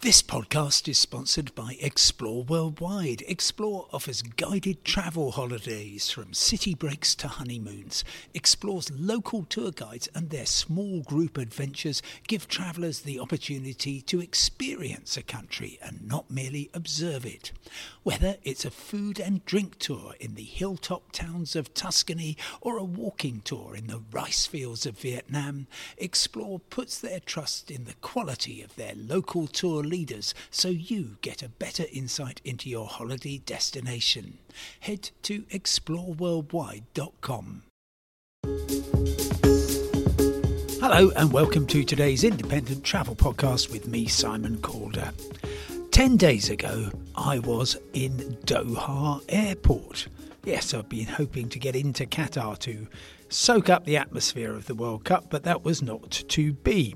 This podcast is sponsored by Explore Worldwide. Explore offers guided travel holidays from city breaks to honeymoons. Explore's local tour guides and their small group adventures give travellers the opportunity to experience a country and not merely observe it. Whether it's a food and drink tour in the hilltop towns of Tuscany or a walking tour in the rice fields of Vietnam, Explore puts their trust in the quality of their local tour leaders so you get a better insight into your holiday destination. Head to exploreworldwide.com. Hello, and welcome to today's independent travel podcast with me, Simon Calder. Ten days ago, I was in Doha Airport. Yes, I've been hoping to get into Qatar to soak up the atmosphere of the World Cup, but that was not to be.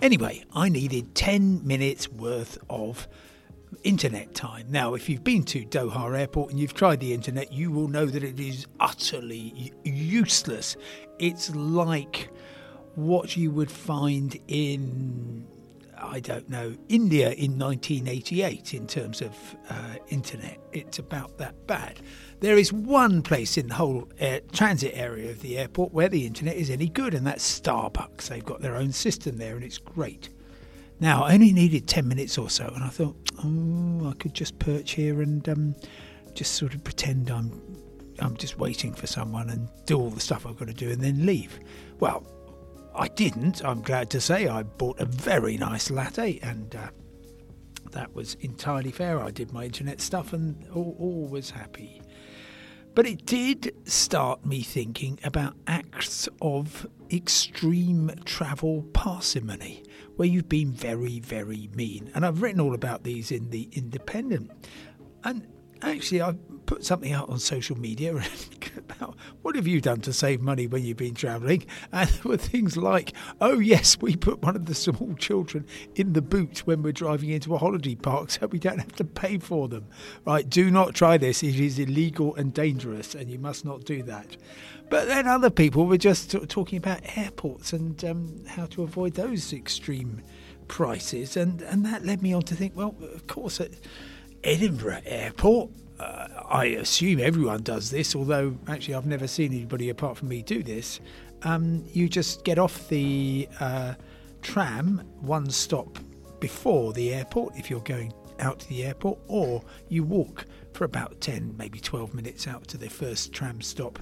Anyway, I needed 10 minutes worth of internet time. Now, if you've been to Doha Airport and you've tried the internet, you will know that it is utterly useless. It's like what you would find in I don't know, India in 1988 in terms of uh, internet. It's about that bad. There is one place in the whole air, transit area of the airport where the internet is any good, and that's Starbucks. They've got their own system there, and it's great. Now, I only needed 10 minutes or so, and I thought, oh, I could just perch here and um, just sort of pretend I'm, I'm just waiting for someone and do all the stuff I've got to do and then leave. Well, I didn't. I'm glad to say I bought a very nice latte, and uh, that was entirely fair. I did my internet stuff, and all, all was happy. But it did start me thinking about acts of extreme travel parsimony, where you've been very, very mean. And I've written all about these in The Independent. And actually, I put something out on social media about what have you done to save money when you've been travelling? And there were things like, oh, yes, we put one of the small children in the boot when we're driving into a holiday park so we don't have to pay for them. Right? Do not try this. It is illegal and dangerous, and you must not do that. But then other people were just talking about airports and um, how to avoid those extreme prices. And, and that led me on to think, well, of course, at Edinburgh Airport, I assume everyone does this, although actually I've never seen anybody apart from me do this. Um, you just get off the uh, tram one stop before the airport if you're going out to the airport, or you walk for about 10, maybe 12 minutes out to the first tram stop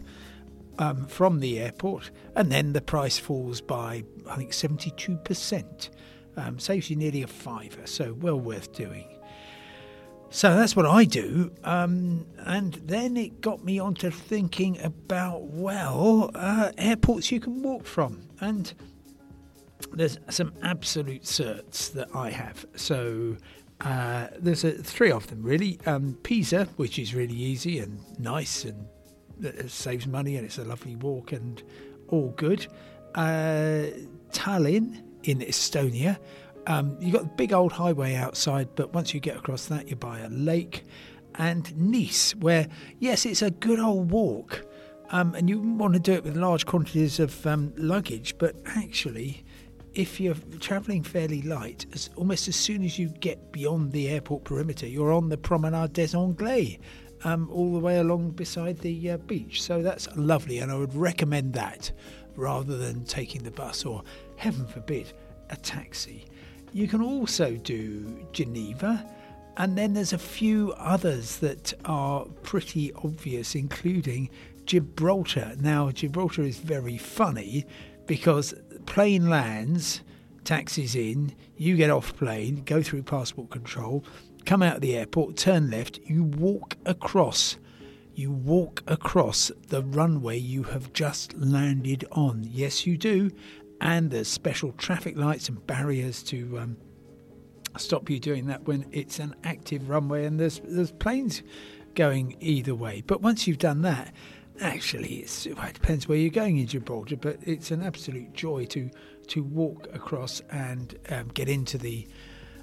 um, from the airport, and then the price falls by, I think, 72%. Um, saves you nearly a fiver, so well worth doing. So that's what I do. Um, and then it got me onto thinking about, well, uh, airports you can walk from. And there's some absolute certs that I have. So uh, there's a, three of them, really. Um, Pisa, which is really easy and nice and it saves money and it's a lovely walk and all good. Uh, Tallinn in Estonia, um, you've got the big old highway outside, but once you get across that, you're by a lake. And Nice, where, yes, it's a good old walk, um, and you want to do it with large quantities of um, luggage, but actually, if you're travelling fairly light, as almost as soon as you get beyond the airport perimeter, you're on the Promenade des Anglais, um, all the way along beside the uh, beach. So that's lovely, and I would recommend that rather than taking the bus or, heaven forbid, a taxi. You can also do Geneva, and then there's a few others that are pretty obvious, including Gibraltar. Now, Gibraltar is very funny because plane lands, taxis in, you get off plane, go through passport control, come out of the airport, turn left, you walk across. You walk across the runway you have just landed on. Yes, you do and there's special traffic lights and barriers to um, stop you doing that when it's an active runway and there's there's planes going either way. But once you've done that, actually, it's, well, it depends where you're going in Gibraltar, but it's an absolute joy to to walk across and um, get into the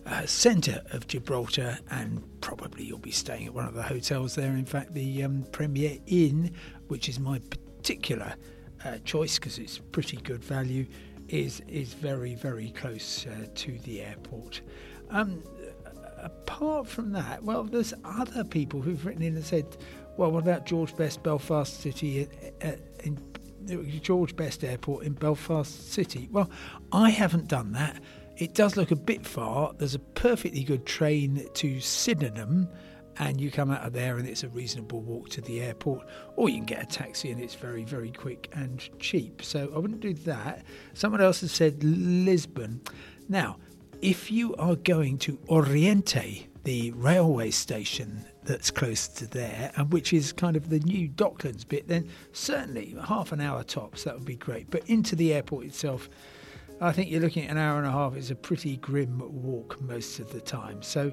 uh, centre of Gibraltar, and probably you'll be staying at one of the hotels there. In fact, the um, Premier Inn, which is my particular uh, choice because it's pretty good value, is is very very close uh, to the airport. Um, apart from that, well, there's other people who've written in and said, well, what about George Best Belfast City in, in George Best Airport in Belfast City? Well, I haven't done that. It does look a bit far. There's a perfectly good train to Sydenham, and you come out of there, and it's a reasonable walk to the airport. Or you can get a taxi, and it's very, very quick and cheap. So I wouldn't do that. Someone else has said Lisbon. Now, if you are going to Oriente, the railway station that's close to there, and which is kind of the new Docklands bit, then certainly half an hour tops, that would be great. But into the airport itself, I think you're looking at an hour and a half. It's a pretty grim walk most of the time. So,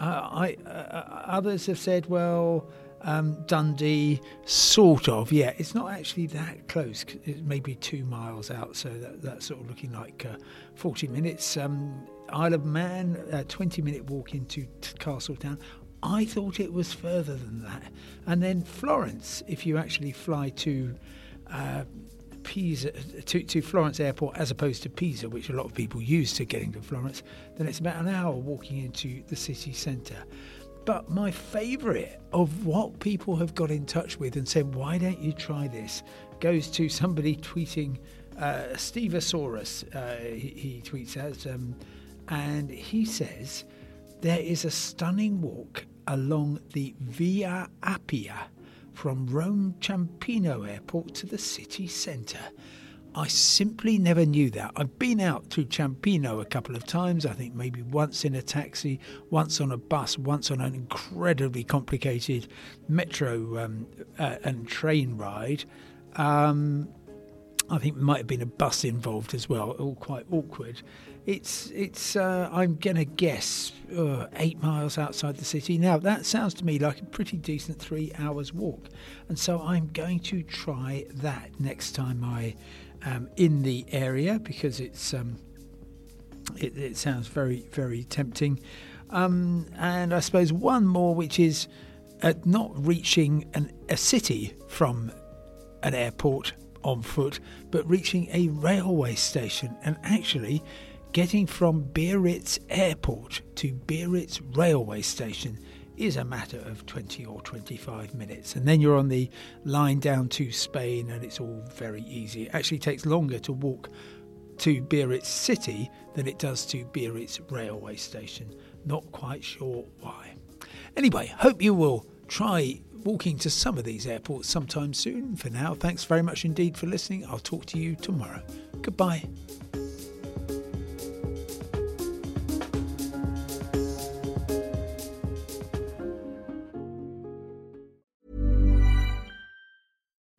uh, I uh, uh, others have said, well, um, Dundee, sort of. Yeah, it's not actually that close. It's maybe two miles out, so that, that's sort of looking like uh, 40 minutes. Um, Isle of Man, a 20 minute walk into Castletown. I thought it was further than that. And then Florence, if you actually fly to uh, Pisa to, to Florence Airport as opposed to Pisa, which a lot of people use to getting to Florence, then it's about an hour walking into the city centre. But my favourite of what people have got in touch with and said, why don't you try this, goes to somebody tweeting, uh, Stevesaurus, uh, he, he, tweets as, um, and he says, there is a stunning walk along the Via Appia from Rome Ciampino Airport to the city centre. I simply never knew that. I've been out to Ciampino a couple of times, I think maybe once in a taxi, once on a bus, once on an incredibly complicated metro um, uh, and train ride. Um, I think might have been a bus involved as well, all quite awkward. It's it's. Uh, I'm gonna guess uh, eight miles outside the city. Now that sounds to me like a pretty decent three hours walk, and so I'm going to try that next time I am in the area because it's um, it, it, sounds very very tempting. Um, and I suppose one more, which is uh, not reaching an, a city from an airport on foot, but reaching a railway station and actually Getting from Biarritz Airport to Biarritz Railway Station is a matter of 20 or 25 minutes. And then you're on the line down to Spain and it's all very easy. It actually takes longer to walk to Biarritz City than it does to Biarritz Railway Station. Not quite sure why. Anyway, hope you will try walking to some of these airports sometime soon. For now, thanks very much indeed for listening. I'll talk to you tomorrow. Goodbye.